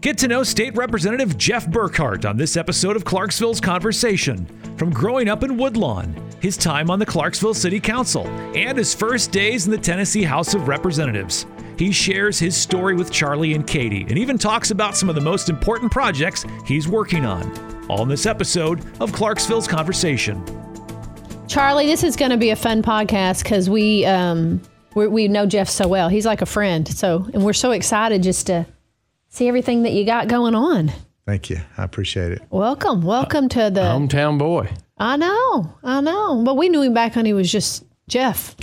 Get to know State Representative Jeff Burkhart on this episode of Clarksville's Conversation. From growing up in Woodlawn, his time on the Clarksville City Council, and his first days in the Tennessee House of Representatives. He shares his story with Charlie and Katie and even talks about some of the most important projects he's working on. All in this episode of Clarksville's Conversation. Charlie, this is going to be a fun podcast because we um we know Jeff so well. He's like a friend. So and we're so excited just to see everything that you got going on. Thank you. I appreciate it. Welcome, welcome to the. Hometown boy. I know, I know, but we knew him back when he was just Jeff,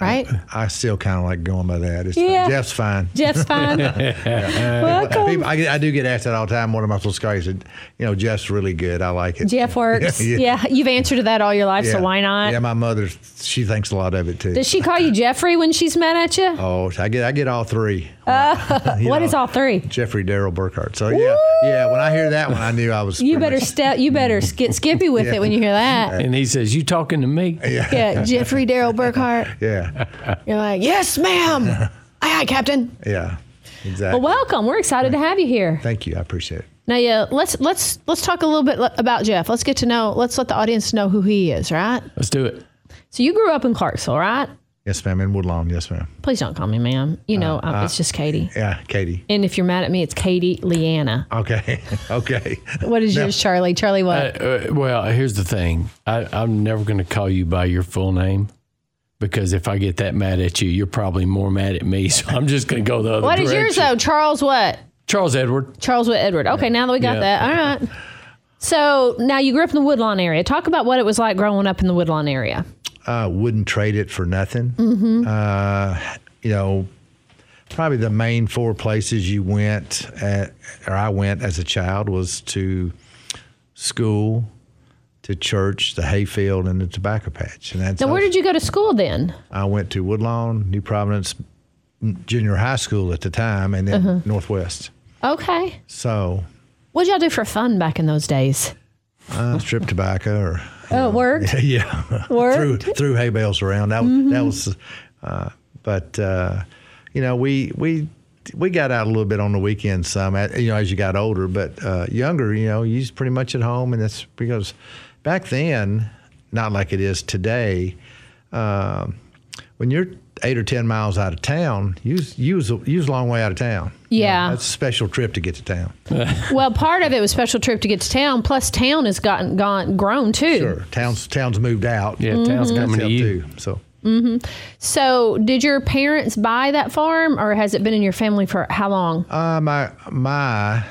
right? I still kind of like going by that. It's Yeah. Jeff's fine. Jeff's fine. welcome. People, I, I do get asked that all the time. One of my supposed to call you? I said, you know, Jeff's really good. I like it. Jeff works. Yeah. Yeah. you've answered to that all your life, so why not? Yeah, my mother, she thinks a lot of it too. Does she call you Jeffrey when she's mad at you? oh, I get I get all three. Oh, what is all three? Jeffrey Daryl Burkhart. So yeah, yeah. When I hear that one, I knew I was. You better step. You better get skippy with it when you hear that. And he says, You talking to me? Yeah, Jeffrey Daryl Burkhart. Yeah, You're like, yes, ma'am. aye, aye, Captain. yeah, exactly. Well, welcome. We're excited to have you here. Thank you. I appreciate it. Now, yeah, let's let's let's talk a little bit about Jeff. Let's get to know. Let's let the audience know who he is. Right. Let's do it. So you grew up in Clarksville, right? Yes, ma'am. In Woodlawn. Yes, ma'am. Please don't call me ma'am. You know, um, it's just Katie. Yeah, Katie. And if you're mad at me, it's Katie Leanna. Okay. okay. What is yours, Charlie? Charlie, what? Uh, well, here's the thing I, I'm never going to call you by your full name because if I get that mad at you, you're probably more mad at me. So I'm just going to go the other way. what is direction. yours though? Charles what? Charles Edward. Charles with Edward. Okay, now that we got Yeah. that. All right. So now you grew up in the Woodlawn area. Talk about what it was like growing up in the Woodlawn area. uh, wouldn't trade it for nothing. Uh, you know, probably the main four places you went, at, or I went as a child, was to school, to church, the hayfield, and the tobacco patch. And that's Now, where did you go to school then? I went to Woodlawn, New Providence Junior High School at the time, and then Northwest. Okay. So, What did y'all do for fun back in those days? uh, strip tobacco or Oh, it worked. yeah, Worked. threw threw hay bales around. That that was, uh, but uh, you know, we we we got out a little bit on the weekends. Some, you know, as you got older, but uh, younger, you know, you was pretty much at home, and that's because back then, not like it is today. Um, when you're eight or ten miles out of town, you was, you was a, a long way out of town. You know, Yeah. that's a special trip to get to town. Well, part of it was special trip to get to town. Plus, town has gotten gone grown too. Sure, towns towns moved out. Yeah, town's That's coming to you. too. So. So, did your parents buy that farm, or has it been in your family for how long? Uh, my my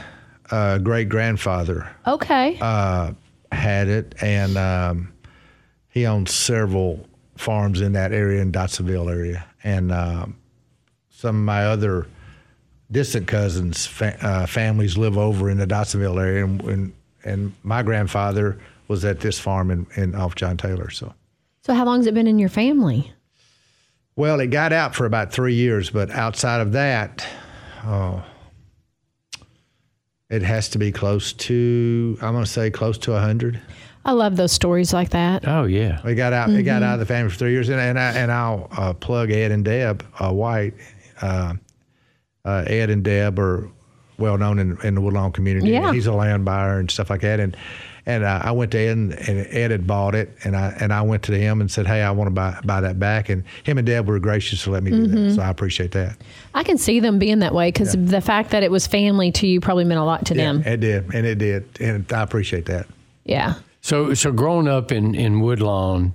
uh, great grandfather Okay. uh, had it, and um, he owned several farms in that area in Dotsonville area, and um, some of my other distant cousins' fa- uh, families live over in the Dotsonville area, and, and and my grandfather was at this farm in, in off John Taylor. So, so, how long has it been in your family? well, it got out for about three years, but outside of that, oh, it has to be close to I'm going to say close to a hundred. I love those stories like that. Oh, yeah. We got out. It got out of the family for three years, and and, I, and I'll uh, plug Ed and Deb uh, White. Uh, uh, Ed and Deb are well known in, in the Woodlawn community. Yeah. He's a land buyer and stuff like that. And and uh, I went to Ed, and, and Ed had bought it, and I and I went to him and said, "Hey, I want to buy buy that back." And him and Deb were gracious to let me do that, so I appreciate that. I can see them being that way because the fact that it was family to you probably meant a lot to them. It did, and it did, and I appreciate that. Yeah. So, so growing up in, in Woodlawn,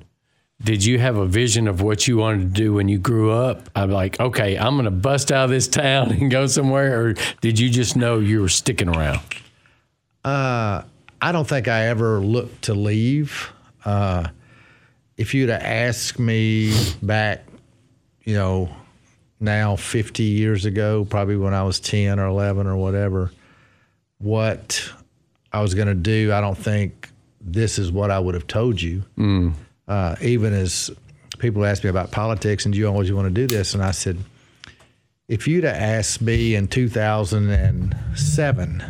did you have a vision of what you wanted to do when you grew up? I'm like, okay, I'm going to bust out of this town and go somewhere, or did you just know you were sticking around? I don't think I ever looked to leave. Uh, if you'd have asked me back, you know, now 50 years ago, probably when I was 10 or 11 or whatever, what I was going to do, I don't think this is what I would have told you. Uh, even as people ask me about politics and do you always want to do this, and I said, if you'd have asked me in 2007,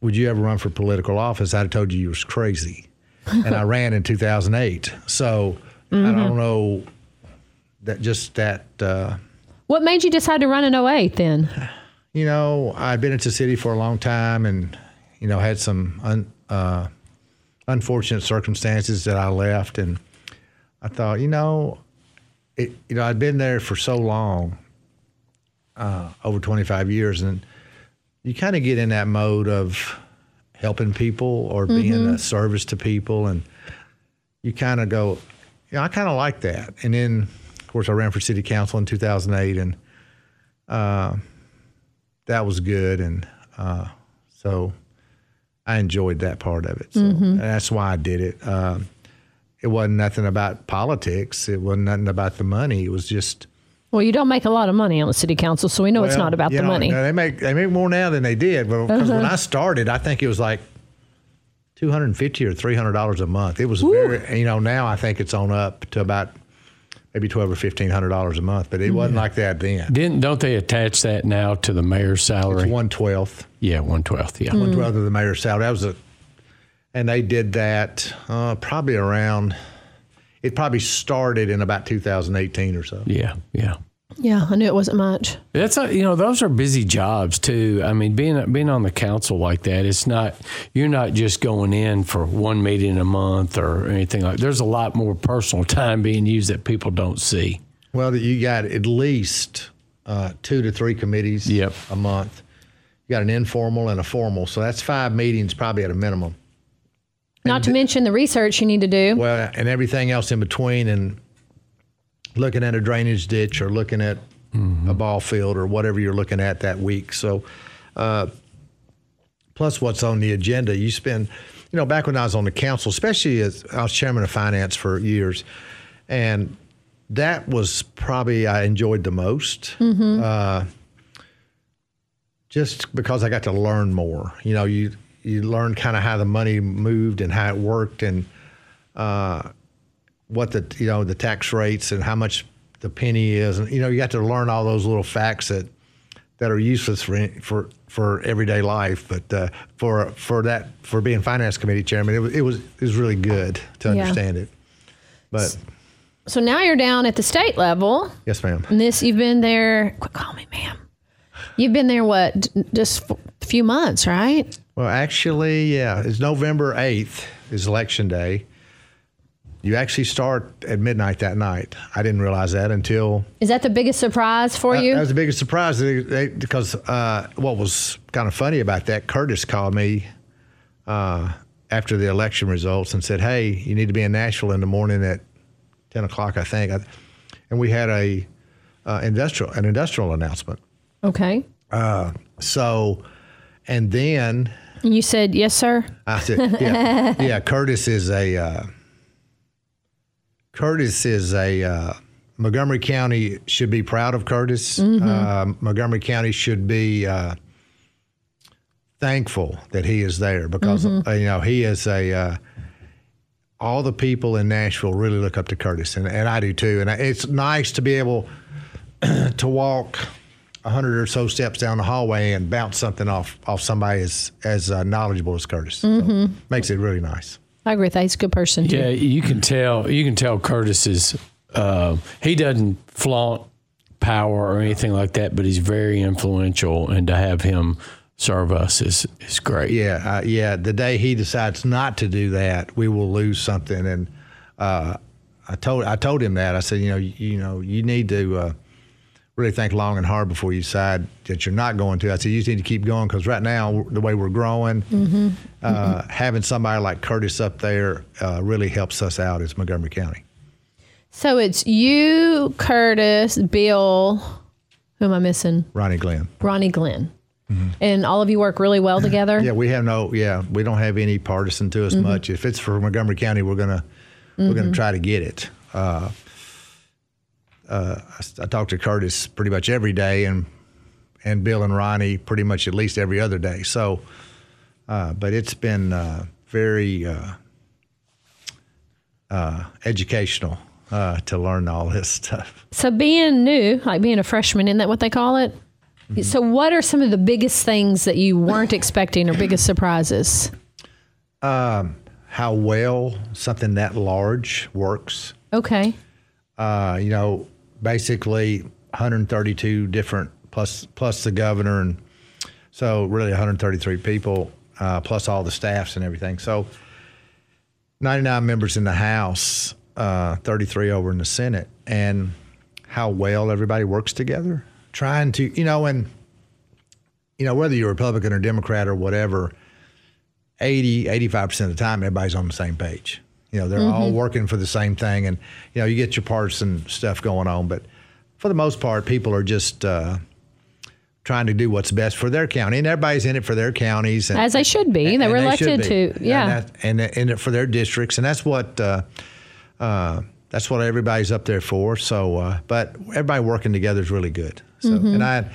would you ever run for political office? I'd have told you you was crazy. and I ran in 2008. So I don't know that just that, uh, What made you decide to run in 08 then? you know, I'd been at the city for a long time, and you know, had some un, uh, unfortunate circumstances that I left, and I thought, you know, it, you know, I'd been there for so long, uh, over 25 years, and you kind of get in that mode of helping people or being a service to people, and you kind of go, yeah, I kind of like that. And then, of course, I ran for city council in 2008, and uh, that was good, and uh, so I enjoyed that part of it. So and that's why I did it. Um, it wasn't nothing about politics. It wasn't nothing about the money. It was just Well, you don't make a lot of money on the city council, so we know it's not about the know, money. Uh-huh. They make they make more now than they did. But because when I started, I think it was like two hundred and fifty or three hundred dollars a month. It was very you know now I think it's on up to about maybe twelve or fifteen hundred dollars a month. But it wasn't like that then. Didn't don't they attach that now to the mayor's salary? It's one twelfth. yeah, one twelfth. Yeah. one twelfth of the mayor's salary. That was a, and they did that uh, probably around. It probably started in about 2018 or so. Yeah, yeah. yeah, I knew it wasn't much. That's a, you know those are busy jobs too. I mean, being being on the council like that, it's not you're not just going in for one meeting a month or anything like. There's a lot more personal time being used that people don't see. Well, you got at least uh, two to three committees Yep. a month. You got an informal and a formal, so that's five meetings probably at a minimum. Not to mention the research you need to do. Well, and everything else in between, and looking at a drainage ditch or looking at a ball field or whatever you're looking at that week. So, uh, plus what's on the agenda, you spend, you know, back when I was on the council, especially as I was chairman of finance for years, and that was probably I enjoyed the most. Uh, just because I got to learn more. You know, you you learn kind of how the money moved and how it worked and uh, what the you know the tax rates and how much the penny is, and you know you got to learn all those little facts that that are useless for for for everyday life. But uh, for for that for being finance committee chairman, it was it was it was really good to Yeah. understand it. But So now you're down at the state level. yes, ma'am. And this, you've been there. Quit calling me ma'am. You've been there what? d- Just a few months, right? Well, actually, yeah, it's November 8th is election day. You actually start at midnight that night. I didn't realize that until Is that the biggest surprise for that, you? that was the biggest surprise They- they- because uh, what was kind of funny about that, Curtis called me uh, after the election results and said, "Hey, you need to be in Nashville in the morning at 10 o'clock, I think." And we had a uh, industrial an industrial announcement. okay. So, and then you said yes, sir. I said, yeah, yeah. Curtis is a uh, Curtis is a uh, Montgomery County should be proud of Curtis. Uh, Montgomery County should be uh, thankful that he is there because uh, you know he is a. Uh, all the people in Nashville really look up to Curtis, and, and I do too. And it's nice to be able to walk hundred or so steps down the hallway and bounce something off off somebody as as uh, knowledgeable as Curtis. So, makes it really nice. I agree with that. He's a good person. Too. Yeah, you can tell. You can tell Curtis is. Uh, he doesn't flaunt power or anything like that, but he's very influential, and to have him serve us is is great. Yeah, uh, yeah. The day he decides not to do that, we will lose something. And uh, I told I told him that. I said, you know, you, you know, you need to uh, really think long and hard before you decide that you're not going to. I said, you just need to keep going because right now, the way we're growing, uh, having somebody like Curtis up there uh, really helps us out as Montgomery County. So it's you, Curtis, Bill. Who am I missing? Ronnie Glynn. Ronnie Glynn. And all of you work really well together. Mm-hmm. Yeah, we have no. Yeah, we don't have any partisan to us much. If it's for Montgomery County, we're gonna we're gonna try to get it. Uh, uh, I, I talk to Curtis pretty much every day, and and Bill and Ronnie pretty much at least every other day. So, uh, but it's been uh, very uh, uh, educational uh, to learn all this stuff. So being new, like being a freshman, isn't that what they call it? So what are some of the biggest things that you weren't expecting or biggest surprises? How well something that large works. Okay. uh, you know, basically 132 different plus plus the governor and So really 133 people uh, plus all the staffs and everything. So 99 members in the House, uh, 33 over in the Senate, and how well everybody works together. Trying to, you know, and you know whether you're Republican or Democrat or whatever, 80, 85% of the time everybody's on the same page. You know, they're all working for the same thing, and you know you get your partisan stuff going on, but for the most part, people are just. Uh, trying to do what's best for their county, and everybody's in it for their counties. And, As they should be. They and were should elected to- yeah. and, that, and in it for their districts, and that's what uh, uh, that's what everybody's up there for. So, uh, but everybody working together is really good. So, Mm-hmm. and I,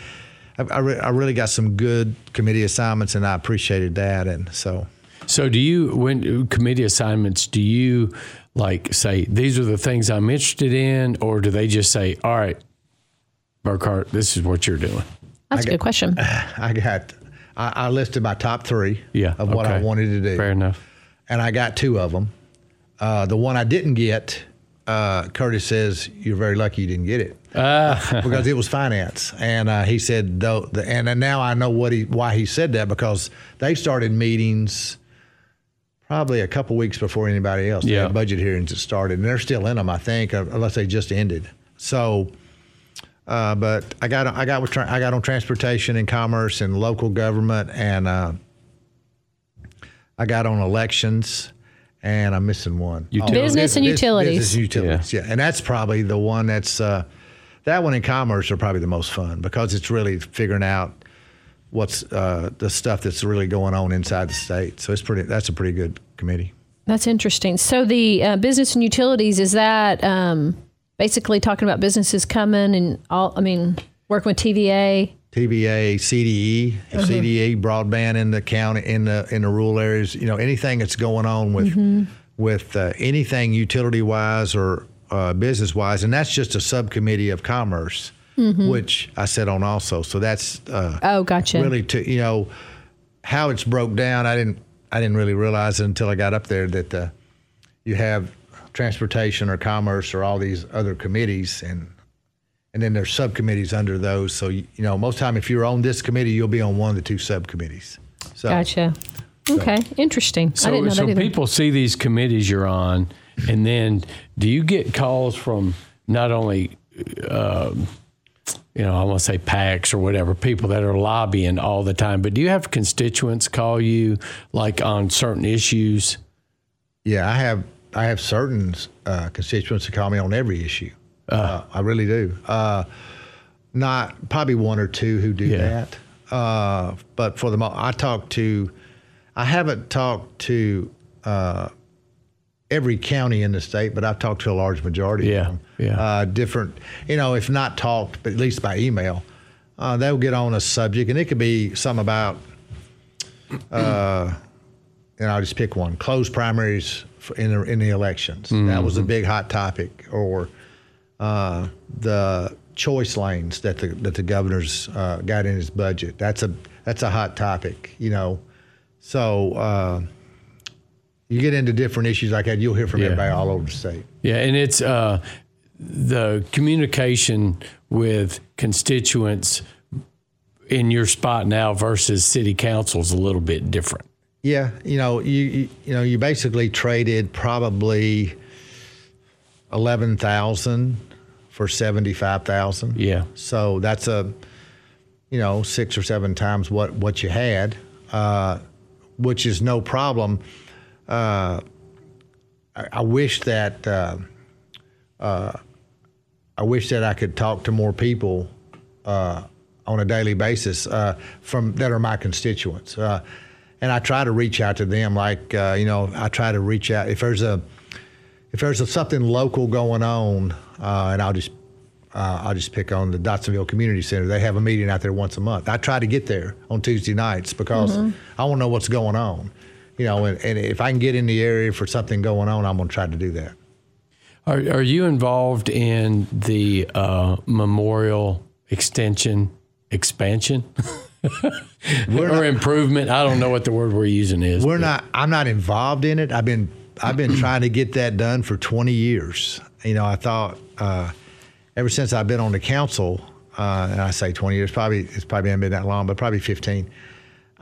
I, I, re- I really got some good committee assignments, and I appreciated that, and so. So do you when committee assignments do you like say these are the things I'm interested in or do they just say all right Burkhart this is what you're doing? That's a good question. I got, I, I listed my top three Yeah. of what I wanted to do. Fair enough. and I got two of them. Uh, the one I didn't get, uh, Curtis says you're very lucky you didn't get it because it was finance, and uh, he said though, the, and then now I know what he why he said that because they started meetings probably a couple weeks before anybody else. They Yeah. had budget hearings that started, and they're still in them, I think, uh, unless they just ended. So. Uh, but I got I got with tra- I got on transportation and commerce and local government and uh, I got on elections, and I'm missing one. Utilities. Business and utilities. Business and utilities, yeah. And that's probably the one that's uh, that one in commerce are probably the most fun because it's really figuring out what's uh, the stuff that's really going on inside the state. So it's pretty. That's a pretty good committee. That's interesting. So the uh, business and utilities is that um, basically talking about businesses coming and all. I mean, working with TVA. TVA, CDE, CDE broadband in the county in the in the rural areas. You know anything that's going on with with uh, anything utility wise or uh, business wise, and that's just a subcommittee of commerce, which I sit on also. So that's uh, Oh, gotcha. really to you know how it's broke down. I didn't I didn't really realize it until I got up there that uh, you have transportation or commerce or all these other committees and and then there's subcommittees under those. So you, you know most time if you're on this committee, you'll be on one of the two subcommittees. So Gotcha. Okay, interesting. I So, didn't know so that either. people see these committees you're on, and then do you get calls from not only, um, you know, I want to say PACs or whatever, people that are lobbying all the time, but do you have constituents call you like on certain issues? yeah, I have I have certain uh, constituents that call me on every issue. Uh, I really do. Uh, not probably one or two who do Yeah. that, uh, but for the most, I talk to. I haven't talked to uh, every county in the state, but I've talked to a large majority Yeah, of them. yeah. Uh, different, you know, if not talked, but at least by email, uh, they'll get on a subject, and it could be some about and I'll just pick one: closed primaries in the in the elections. That was a big hot topic, or uh, the choice lanes that the that the governor's uh, got in his budget. That's a that's a hot topic, you know. So uh, you get into different issues like that, you'll hear from Yeah. everybody all over the state. Yeah, and it's uh, the communication with constituents in your spot now versus city council is a little bit different. Yeah, you know, you you, know, you basically traded probably eleven thousand for seventy five thousand. Yeah. So that's a, you know, six or seven times what what you had, uh, which is no problem. Uh, I, I wish that uh, uh, I wish that I could talk to more people uh, on a daily basis uh, from that are my constituents, uh, and I try to reach out to them. Like uh, you know, I try to reach out if there's a if there's a, something local going on, uh, and I'll just uh, I'll just pick on the Dotsonville Community Center. They have a meeting out there once a month. I try to get there on Tuesday nights because I want to know what's going on. You know, and, and if I can get in the area for something going on, I'm going to try to do that. Are, are you involved in the uh, memorial extension expansion or improvement? I don't know what the word we're using is. We're but- not. I'm not involved in it. I've been I've been trying to get that done for 20 years. You know, I thought uh, ever since I've been on the council, uh, and I say 20 years, probably it's probably been that long, but probably 15.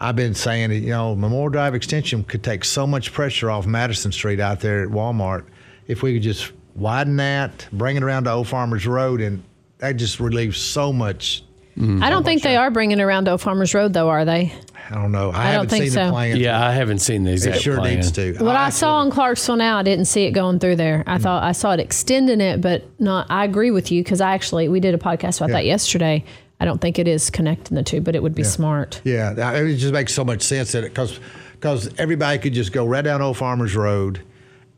I've been saying that you know Memorial Drive Extension could take so much pressure off Madison Street out there at Walmart if we could just widen that, bring it around to Old Farmers Road, and that just relieves so much. Mm. I don't think they are bringing it around to Old Farmers Road, though, are they? I don't know. I, don't haven't think seen so. the plan. Yeah, I haven't seen the it sure plan. needs to. What I actually- saw in Clarksville now, I didn't see it going through there. I mm. thought I saw it extending it, but not. I agree with you because I actually we did a podcast about Yeah. that yesterday. I don't think it is connecting the two, but it would be smart. Yeah, it just makes so much sense that because because everybody could just go right down Old Farmers Road,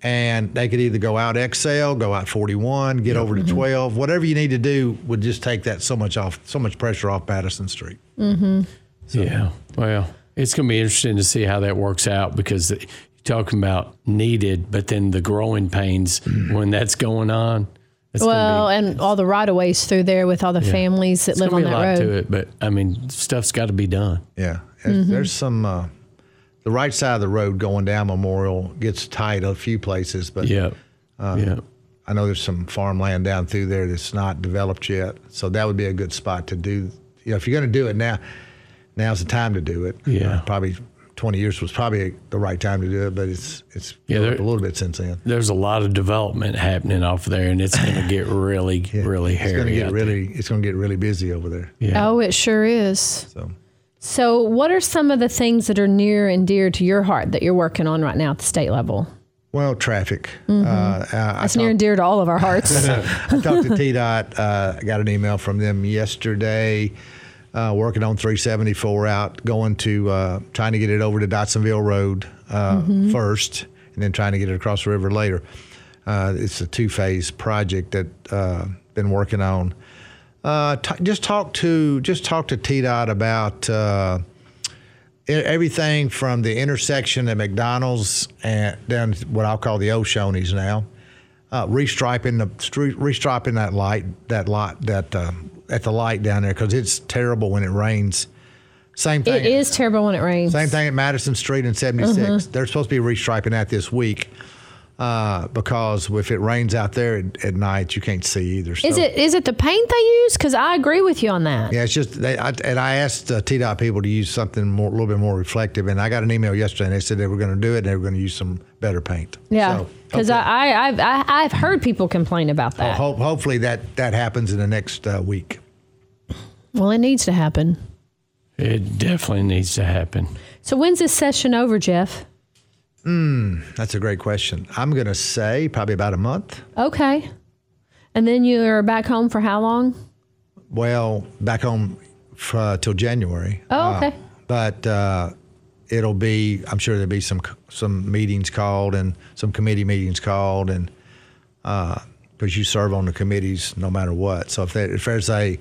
and they could either go out XL, go out 41, get over Mm-hmm. to 12, whatever you need to do would just take that so much off, so much pressure off Madison Street. Mm-hmm. Yeah. Well, it's going to be interesting to see how that works out because you're talking about needed, but then the growing pains when that's going on. It's Well, gonna and all the right of ways through there with all the families that it's live gonna on be a that lot road. to it, but I mean, stuff's got to be done. Yeah, Mm-hmm. there's some. Uh, the right side of the road going down Memorial gets tight a few places, but Yeah. Uh, yeah. I know there's some farmland down through there that's not developed yet, so that would be a good spot to do. You know, if you're going to do it now, now's the time to do it. Yeah. Uh, probably 20 years was probably the right time to do it, but it's it's Yeah, there- a little bit since then. There's a lot of development happening off there, and it's going to get really, really It's going to get out really it's going to get really busy over there. there. Yeah. Oh, it sure is. So So, what are some of the things that are near and dear to your heart that you're working on right now at the state level? well, traffic. Uh, I, That's near and dear to all of our hearts. I talked to TDOT. Uh, I got an email from them yesterday. Uh, working on 374 out, going to uh, trying to get it over to Dotsonville Road uh, first, and then trying to get it across the river later. Uh, it's a two-phase project that uh, been working on. Uh, t- just talk to just talk to TDOT about uh, everything from the intersection at McDonald's and down to what I'll call the Oshonies now uh, restriping the street, restriping that light, that light, that uh, at the light down there because it's terrible when it rains. Same thing. it is terrible when it rains. Same thing at Madison Street and 76. Uh-huh. They're supposed to be restriping that this week uh, because if it rains out there at, at night, you can't see either. Is it is it the paint they use? Because I agree with you on that. Yeah, it's just they, I, and I asked uh, TDOT people to use something more, a little bit more reflective, and I got an email yesterday, and they said they were going to do it, and they were going to use some better paint. Yeah, So, because okay. I, I I've I, I've heard people complain about that. Ho- hopefully that that happens in the next uh, week. Well, it needs to happen. It definitely needs to happen. So when's this session over, Jeff? That's a great question. I'm going to say probably about a month. Okay, and then you're back home for how long? Well, back home f- uh, till January. Oh, Uh, okay. but uh, it'll be. I'm sure there'll be some some meetings called and some committee meetings called, and because you serve on the committees no matter what. So if, there, if there's a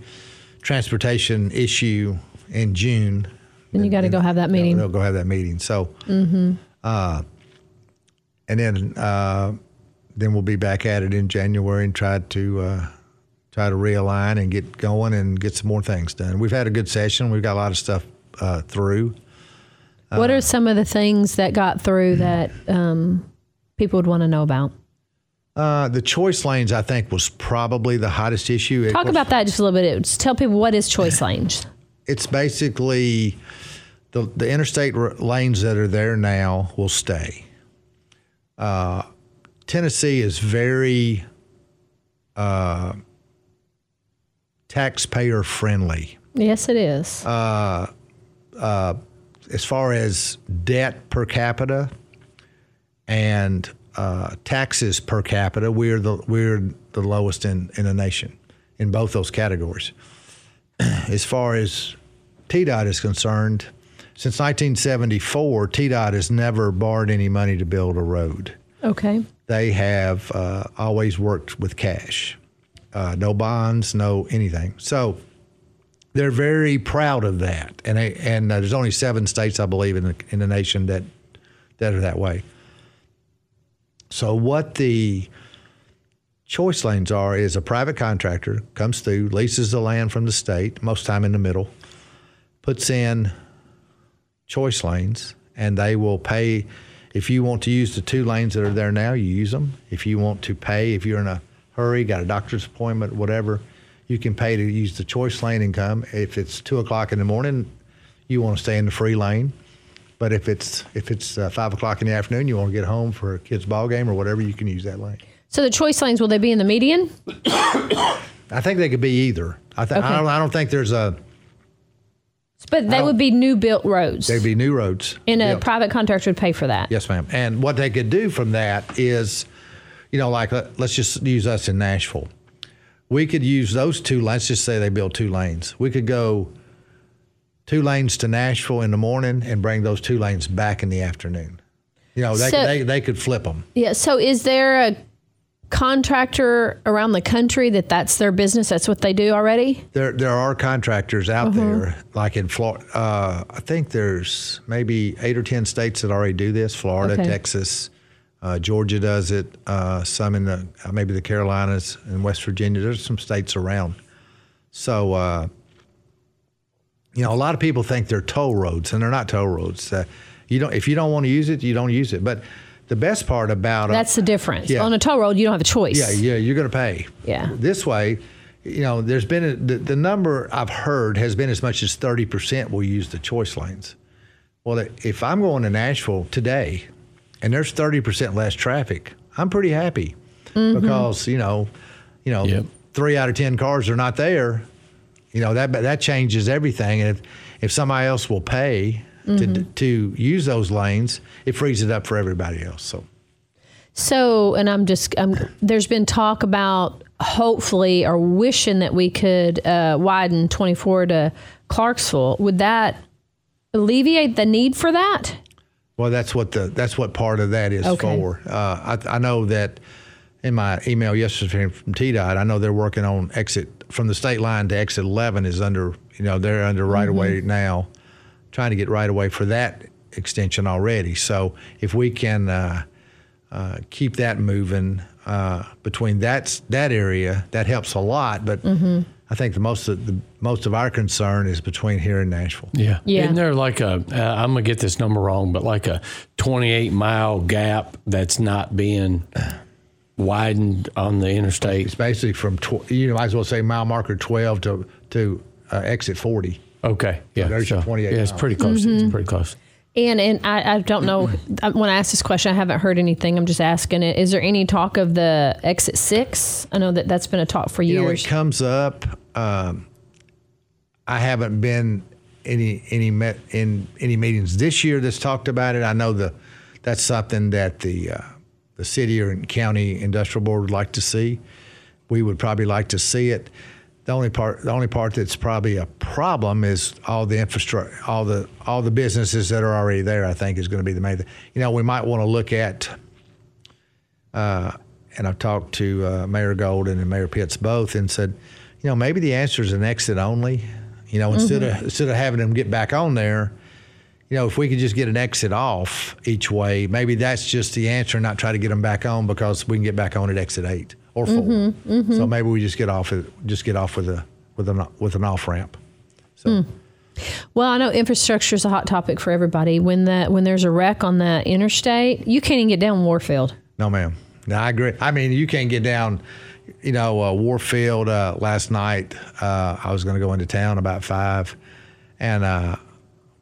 transportation issue in June, Then you got to go have that meeting. They'll go have that meeting. So, uh, and then uh, then we'll be back at it in January and try to uh, try to realign and get going and get some more things done. We've had a good session. We've got a lot of stuff uh, through. what are some of the things that got through that um, people would want to know about? Uh, the choice lanes, I think, was probably the hottest issue. Talk about that just a little bit. Just tell people what is choice lanes. It's basically the the interstate r- lanes that are there now will stay. Uh, Tennessee is very uh, taxpayer friendly Yes, it is. as far as debt per capita and uh, taxes per capita. We're the we're the lowest in in the nation in both those categories. as far as TDOT is concerned, since 1974, TDOT has never borrowed any money to build a road. okay. They have uh, always worked with cash, uh, no bonds, no anything. So they're very proud of that, and they, and uh, there's only seven states, I believe, in the in the nation that that are that way. So what the choice lanes are is a private contractor comes through, leases the land from the state, most time in the middle, puts in choice lanes, and they will pay. If you want to use the two lanes that are there now, you use them. If you want to pay, if you're in a hurry, got a doctor's appointment, whatever, you can pay to use the choice lane and come. If it's two o'clock in the morning, you want to stay in the free lane. But if it's if it's uh, five o'clock in the afternoon, you want to get home for a kid's ball game or whatever, you can use that lane. So the choice lanes will they be in the median? I think they could be either. I, th- Okay. I don't. I don't think there's a. But they would be new built roads. There'd be new roads. and a Yeah. private contractor would pay for that. Yes, ma'am. And what they could do from that is, you know, like let- let's just use us in Nashville. We could use those two. Let's just say they build two lanes. We could go two lanes to Nashville in the morning and bring those two lanes back in the afternoon. You know, they So- they, they could flip them. Yeah. So is there a contractor around the country that that's their business? That's what they do already? There there are contractors out there, like in Florida. Uh, I think there's maybe eight or ten states that already do this. Florida, Okay. Texas, uh, Georgia does it. Uh, some in the uh, maybe the Carolinas and West Virginia. There's some states around. So uh, you know, a lot of people think they're toll roads, and they're not toll roads. Uh, you don't if you don't want to use it, you don't use it. But the best part about it, That's the difference. Yeah. On a toll road, you don't have a choice. yeah, yeah, you're going to pay. Yeah. This way, you know, there's been a, the, the number I've heard has been as much as 30% will use the choice lanes. Well, if I'm going to Nashville today and there's 30% less traffic, I'm pretty happy mm-hmm. because, you know, you know, Yep. 3 out of 10 cars are not there. You know, that that changes everything and if if somebody else will pay to to use those lanes, it frees it up for everybody else. So So, and I'm just, um, there's been talk about hopefully or wishing that we could uh, widen 24 to Clarksville. Would that alleviate the need for that? Well, that's what the that's what part of that is Okay. for. Uh, I, I know that in my email yesterday from TDOT, I know they're working on exit from the state line to exit 11 is under you know they're under right of way now, trying to get right away for that extension already. So if we can uh, uh, keep that moving uh, between that that area, that helps a lot. But I think the most of the most of our concern is between here and Nashville. Yeah. Yeah. Isn't there like a, uh, I'm going to get this number wrong, but like a 28 mile gap that's not being widened on the interstate? It's basically from tw- you might as well say mile marker 12 to to uh, exit 40. Okay. Yeah. there's your 28 Yeah, it's pretty close. Mm-hmm. It's pretty close. And and I, I don't know when I asked this question, I haven't heard anything. I'm just asking it. Is there any talk of the exit six? I know that that's been a talk for You know, it comes up. Um, I haven't been any any met in any meetings this year that's talked about it. I know the that's something that the uh, the city or county industrial board would like to see. We would probably like to see it. The only part the only part that's probably a problem is all the infrastructure, all the all the businesses that are already there. I think is going to be the main. thing. You know, we might want to look at and I've talked to uh, Mayor Golden and Mayor Pitts both and said, you know, maybe the answer is an exit only. You know, instead of instead of having them get back on there, you know, if we could just get an exit off each way, maybe that's just the answer, and not try to get them back on because we can get back on at exit eight or 4 So maybe we just get off just get off with a with an with an off ramp. So Well, I know infrastructure is a hot topic for everybody. When that when there's a wreck on that interstate, you can't even get down Warfield. No, ma'am. No, I agree. I mean, you can't get down. You know, uh, Warfield uh, last night. Uh, I was going to go into town about five, and uh,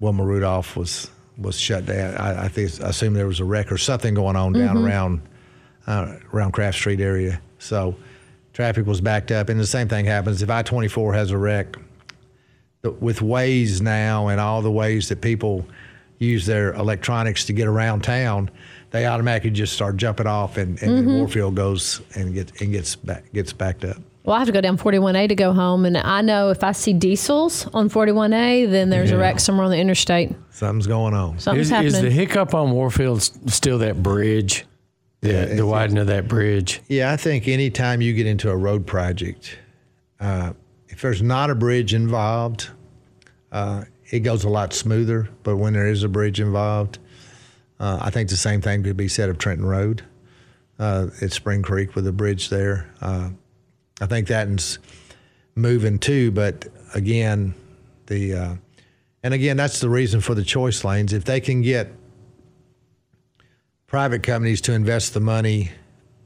Wilma Rudolph was was shut down. I, I think I assume there was a wreck or something going on down around uh, around Kraft Street area. So traffic was backed up, and the same thing happens if I twenty four has a wreck. With Waze now and all the ways that people use their electronics to get around town, they automatically just start jumping off, and, and then mm-hmm. Warfield goes and gets and gets back, gets backed up. Well, I have to go down 41A to go home, and I know if I see diesels on 41A, then there's a wreck somewhere on the interstate. Something's going on. Something's Is, happening. is the hiccup on Warfield still that bridge? The, it's- the widening of that bridge? Yeah, I think anytime you get into a road project, uh, if there's not a bridge involved, uh, it goes a lot smoother. But when there is a bridge involved, uh, I think the same thing could be said of Trenton Road uh, at Spring Creek with a bridge there. Uh, I think that's moving too. But again, the uh, and again that's the reason for the choice lanes. If they can get private companies to invest the money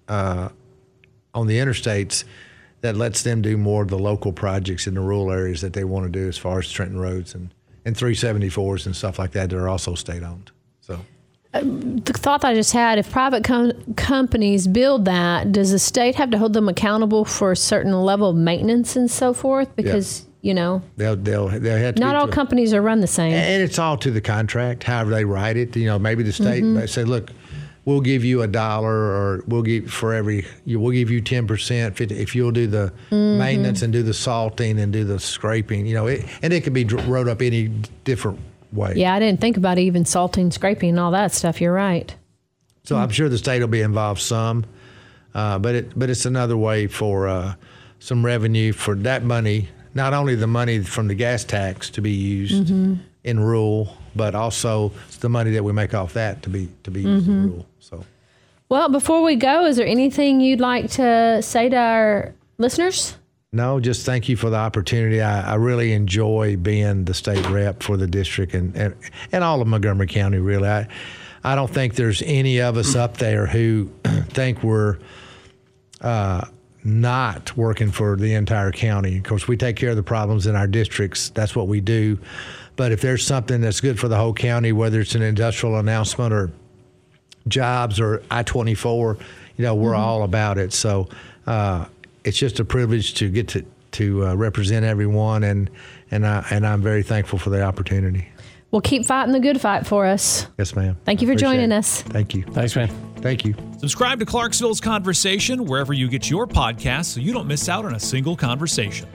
uh, on the interstates, that lets them do more of the local projects in the rural areas that they want to do as far as Trenton roads and and 374s and stuff like that that are also state owned. So the thought I just had if private com- companies build that, does the state have to hold them accountable for a certain level of maintenance and so forth? Because, you know, they'll they'll they'll have to not all companies are run the same. And it's all to the contract, however they write it. You know, maybe the state Mm-hmm. they say, look, we'll give you a dollar, or we'll give for every, you, we'll give you ten percent if you'll do the Mm-hmm. maintenance and do the salting and do the scraping. You know, it, and it could be wrote up any different way. Yeah, I didn't think about even salting, scraping, and all that stuff. You're right. So I'm sure the state will be involved some, uh, but it but it's another way for uh, some revenue for that money. Not only the money from the gas tax to be used in rural, but also the money that we make off that to be to be used in rural. So Well, before we go, is there anything you'd like to say to our listeners? no, just thank you for the opportunity. I, I really enjoy being the state rep for the district and, and, and all of Montgomery County. Really, I I don't think there's any of us up there who think we're uh, not working for the entire county. Of course, we take care of the problems in our districts. That's what we do. But if there's something that's good for the whole county, whether it's an industrial announcement or jobs or I 24, you know, we're all about it. So uh, it's just a privilege to get to, to uh, represent everyone, and, and, I, and I'm very thankful for the opportunity. Well, keep fighting the good fight for us. Yes, ma'am. Thank you for joining it. us. Thank you. Thanks, man. Thank you. Subscribe to Clarksville's Conversation wherever you get your podcasts so you don't miss out on a single conversation.